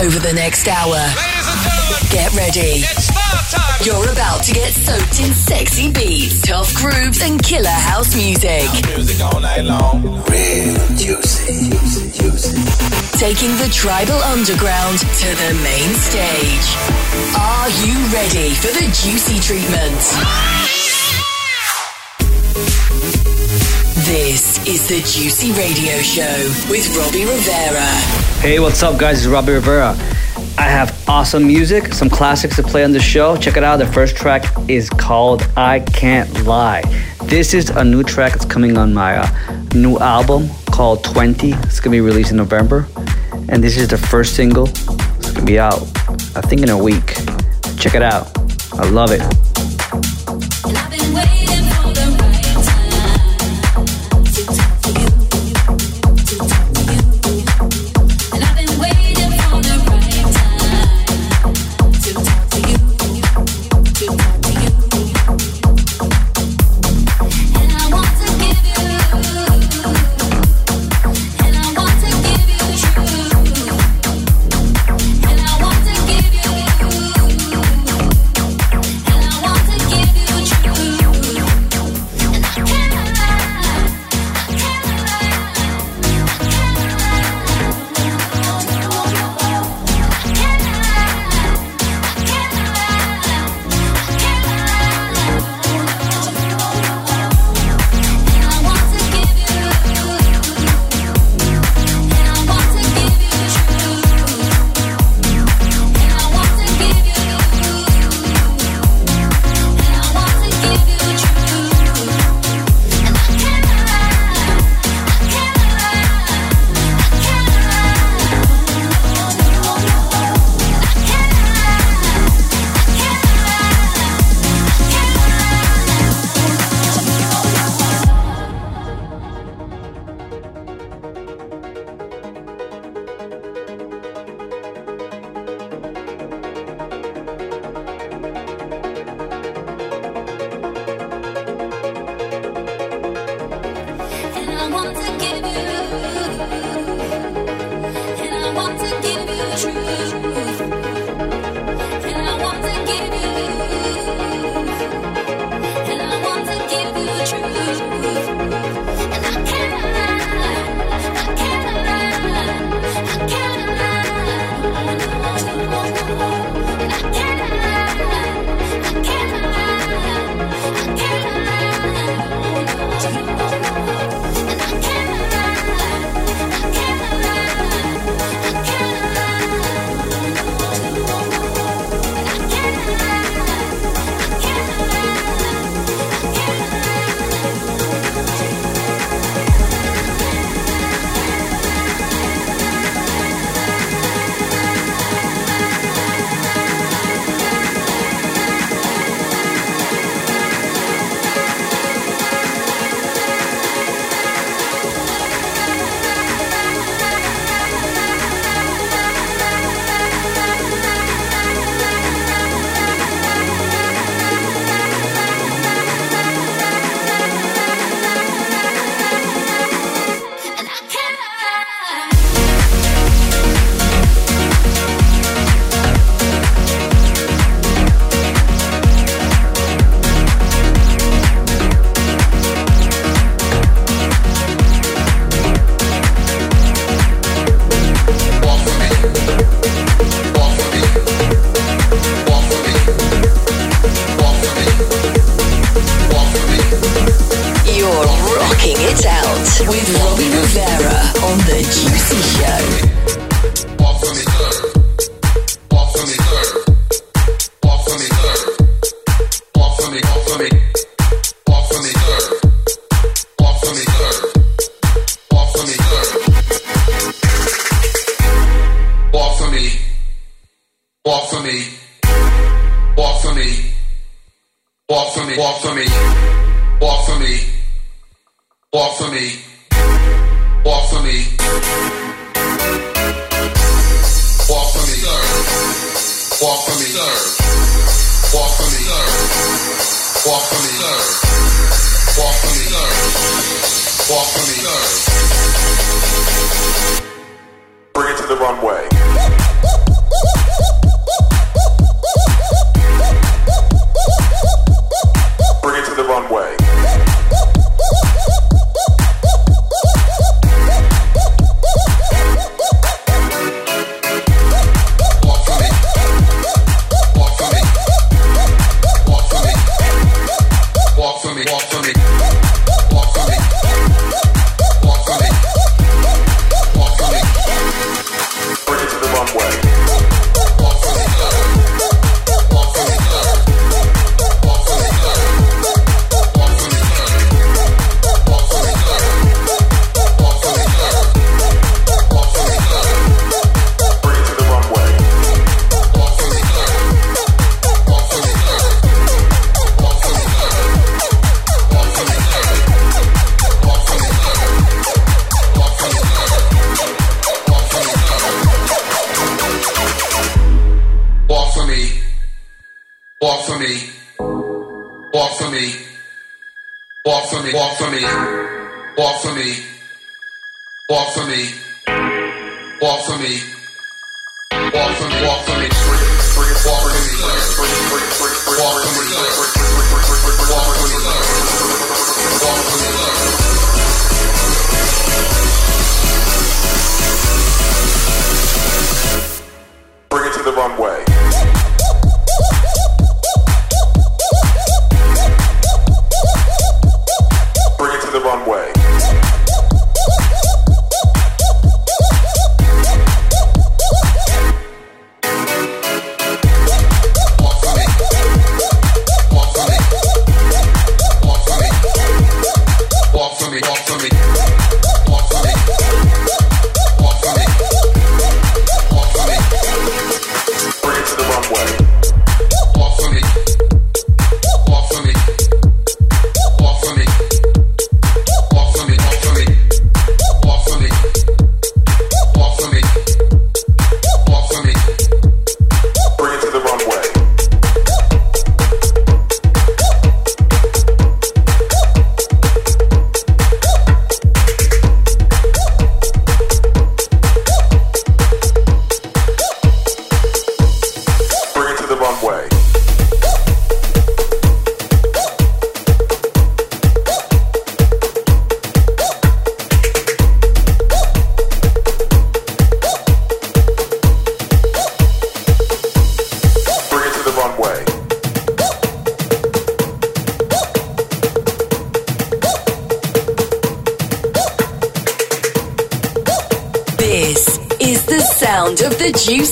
over the next hour. Get ready. You're about to get soaked in sexy beats, tough grooves, and killer house music. Music all night long. Real juicy, juicy, juicy. Taking the tribal underground to the main stage. Are you ready for the juicy treatment? This is the Juicy Radio Show with Robbie Rivera. Hey, what's up, guys? It's Robbie Rivera. I have awesome music, some classics to play on the show. Check it out. The first track is called I Can't Lie. This is a new track that's coming on my uh, new album called 20. It's gonna be released in November. And this is the first single. It's gonna be out, I think, in a week. Check it out. I love it.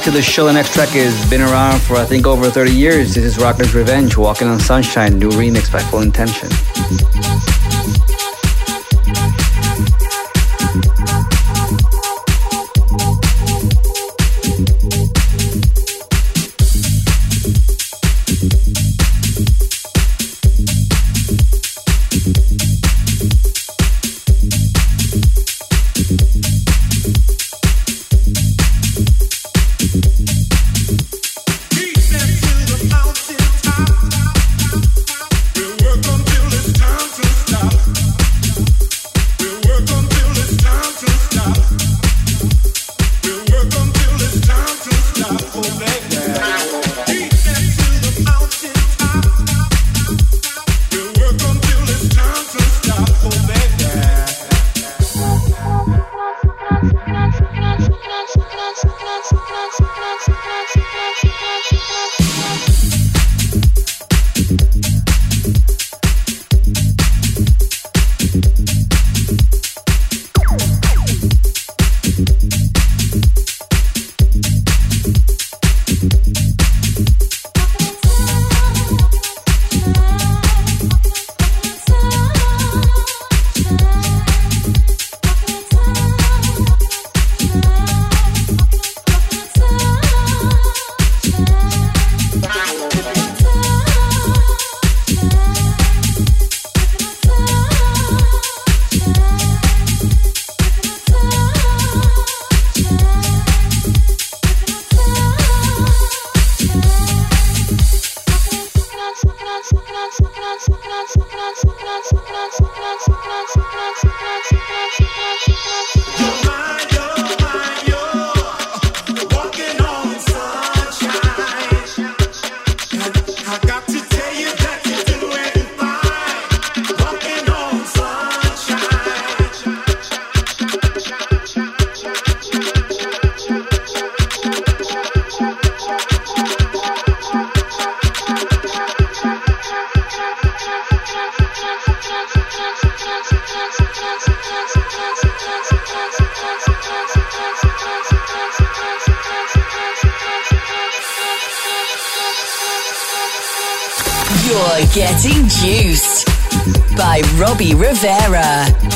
back to the show. The next track has been around for I think over 30 years. This is Rocker's Revenge, Walking on Sunshine, new remix by Full Intention. Getting juiced by Robbie Rivera.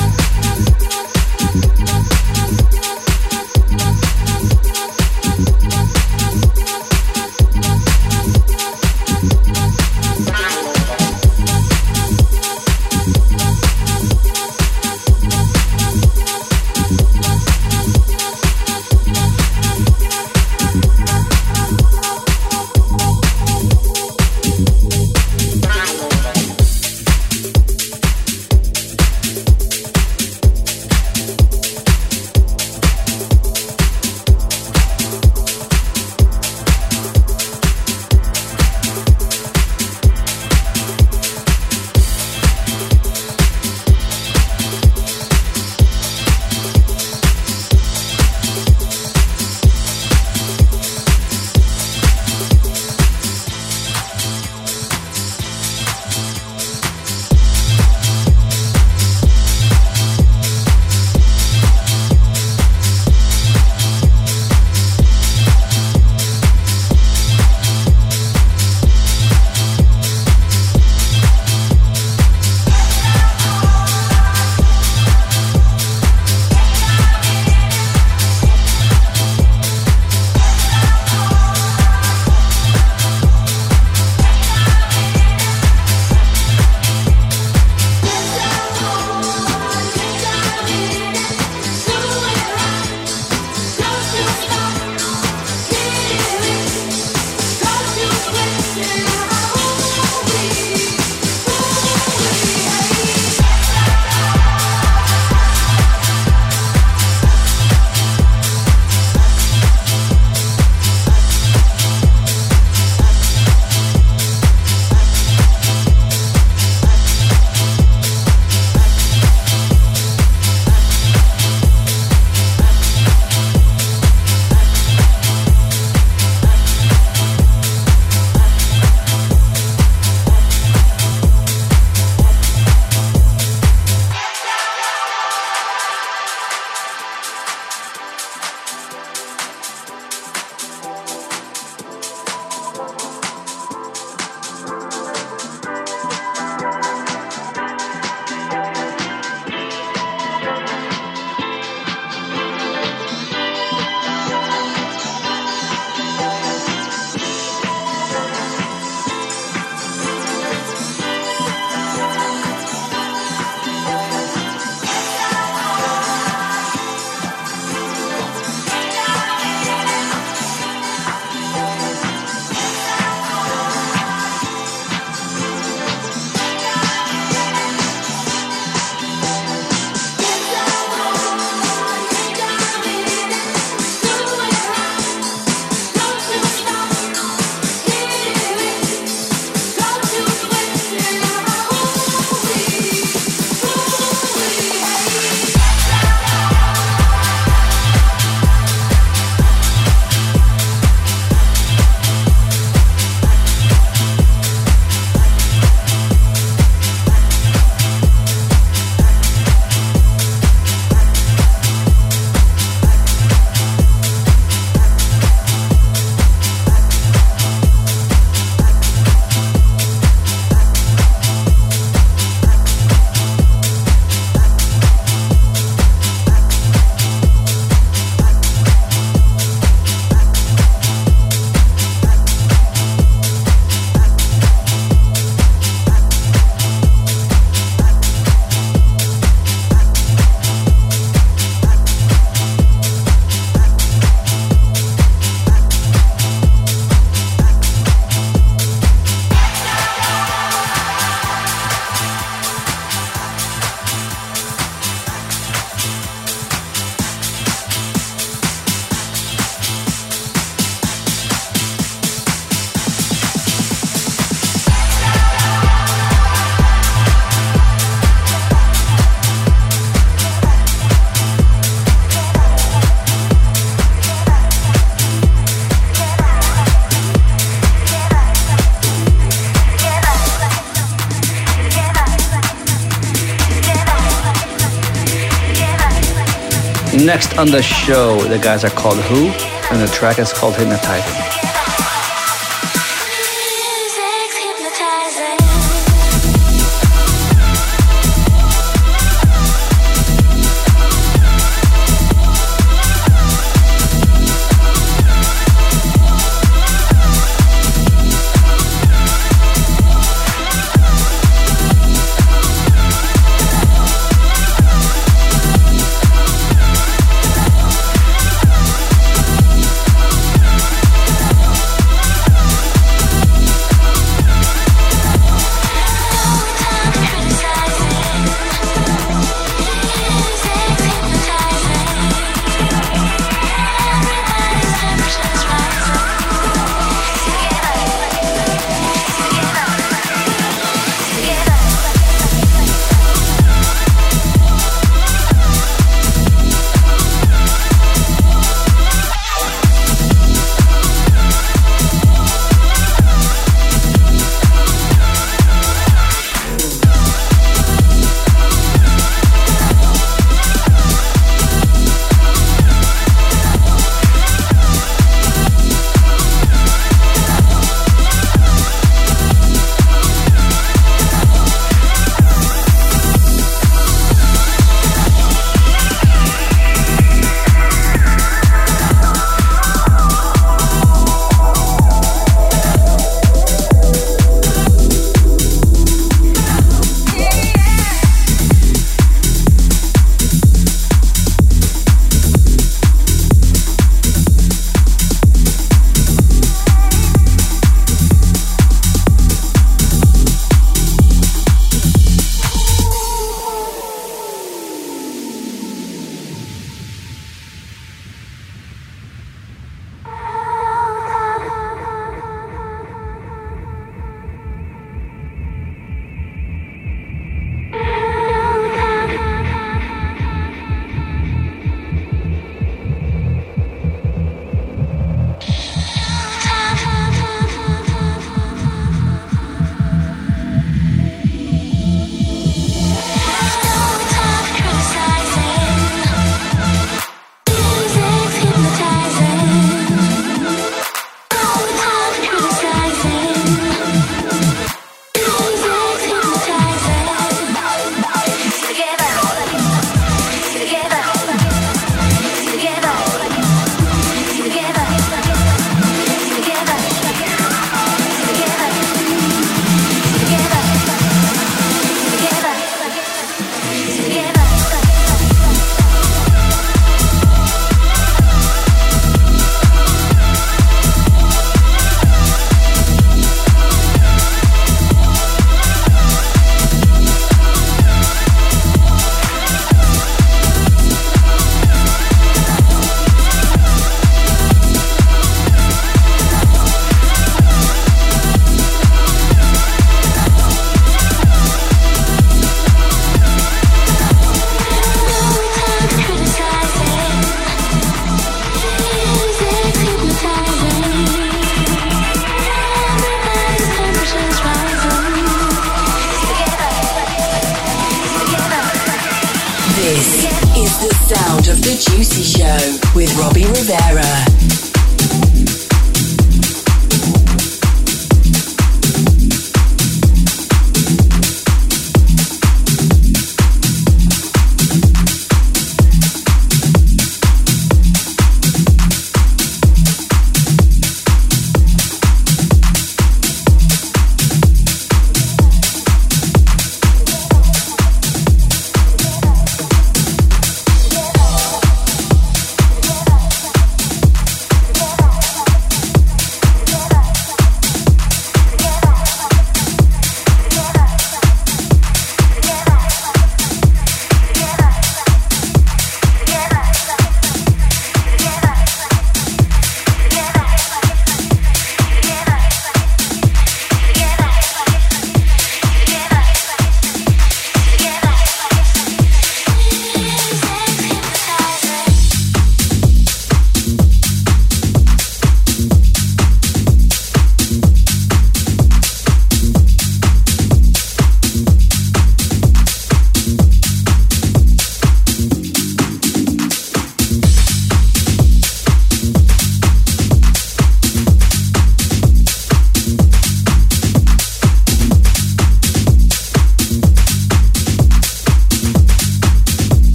Next on the show, the guys are called Who, and the track is called Hypnotizing.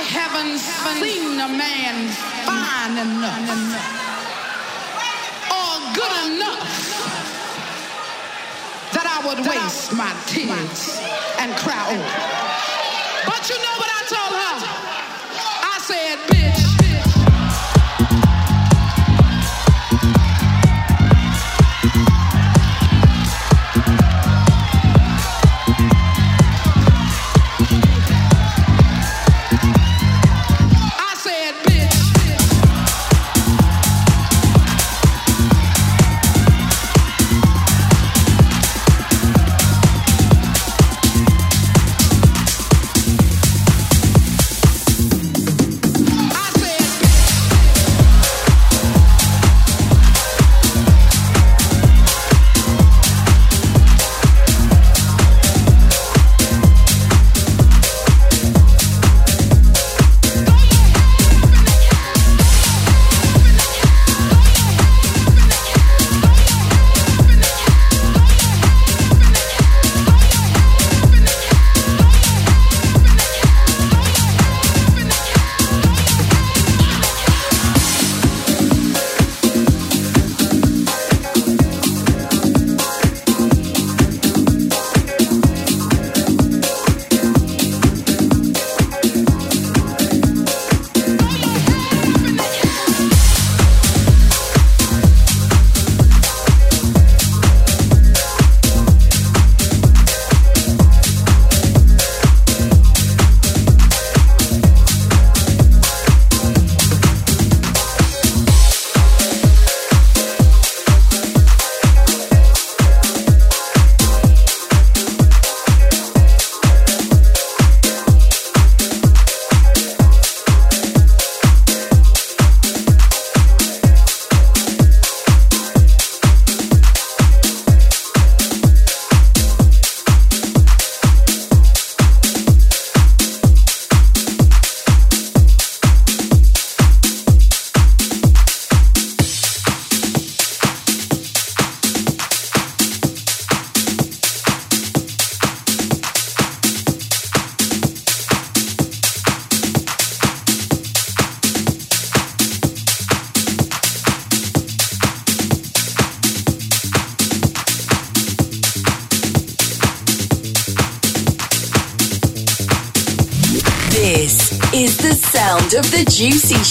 I haven't seen a man fine enough or good enough that I would waste my tears and cry over. But you know what I told her? I said,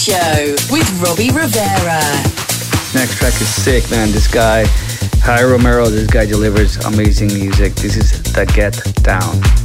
Show with Robbie Rivera. Next track is sick, man. This guy, Hi Romero, this guy delivers amazing music. This is The Get Down.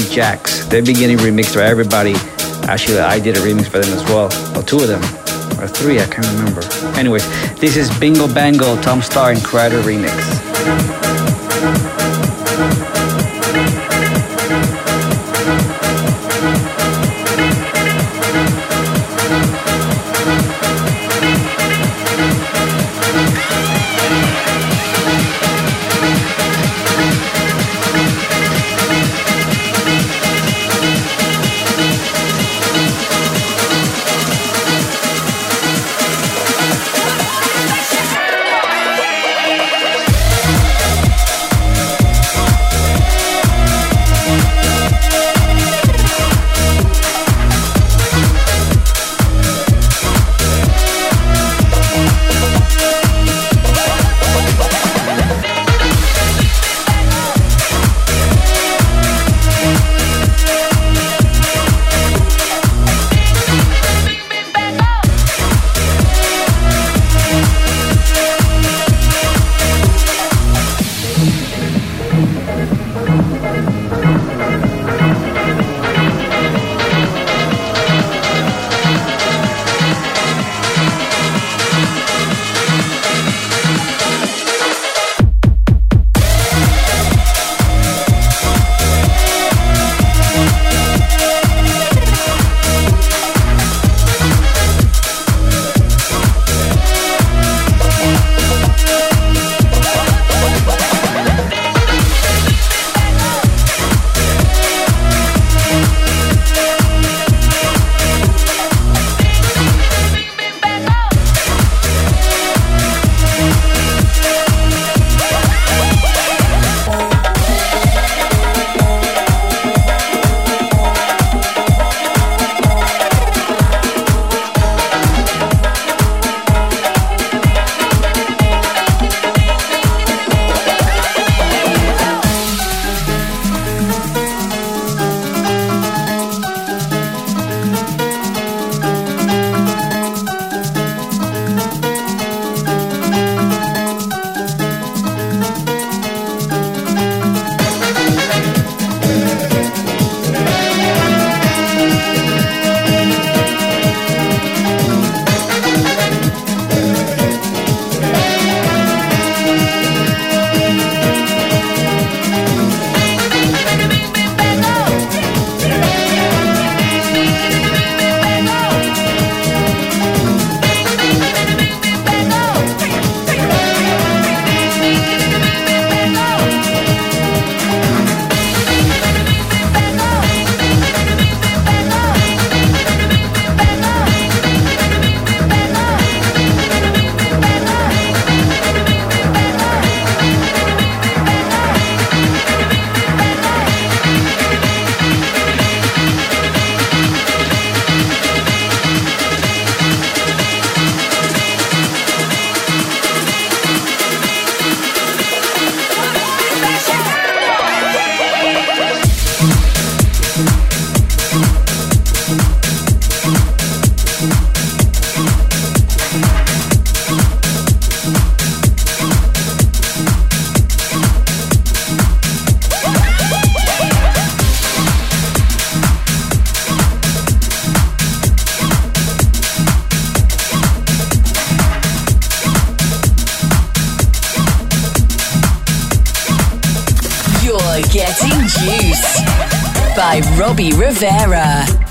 Jaxx. They're beginning remix for everybody. Actually, I did a remix for them as well. Well, two of them. Or three, I can't remember. Anyways, this is Bingo Bango, Tom Staar and Kryder remix. Robbie Rivera.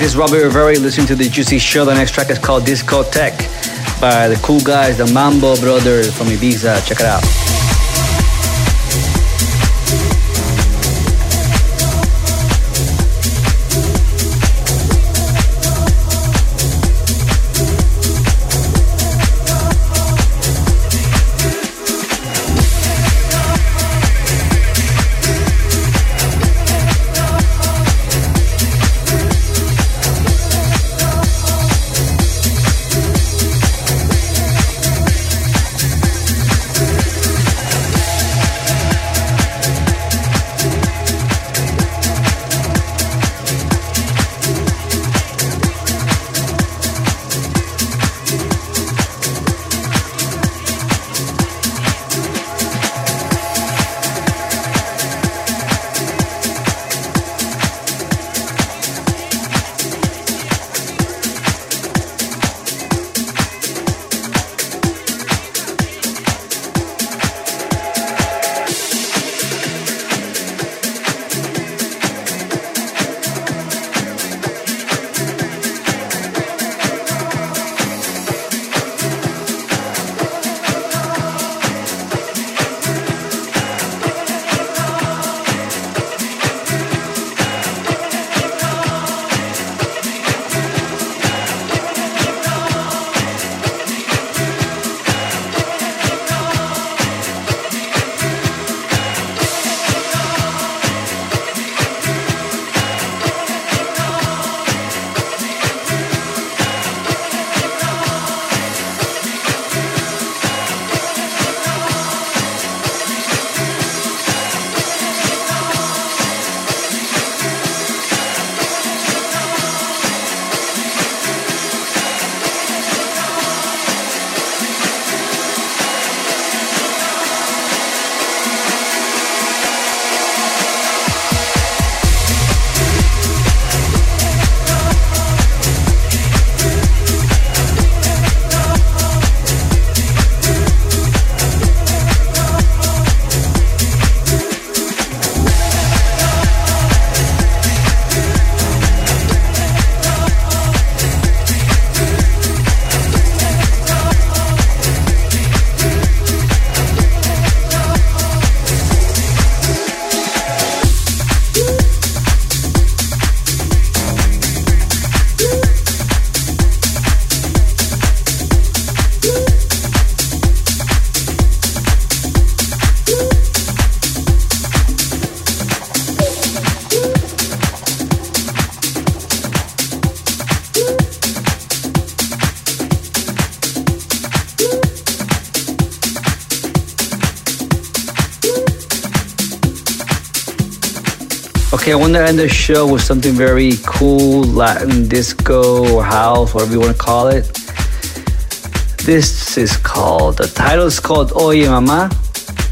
This is Robbie Rivera. listening to the Juicy Show. The next track is called Disco Tech by the cool guys, the Mambo Brothers from Ibiza. Check it out. Okay, I want to end the show with something very cool, Latin disco or house, whatever you want to call it. This is called, the title is called Oye Mama,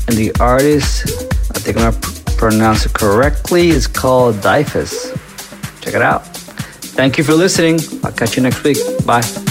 and the artist, I think I'm going to pronounce it correctly, is called Dyfus. Check it out. Thank you for listening. I'll catch you next week. Bye.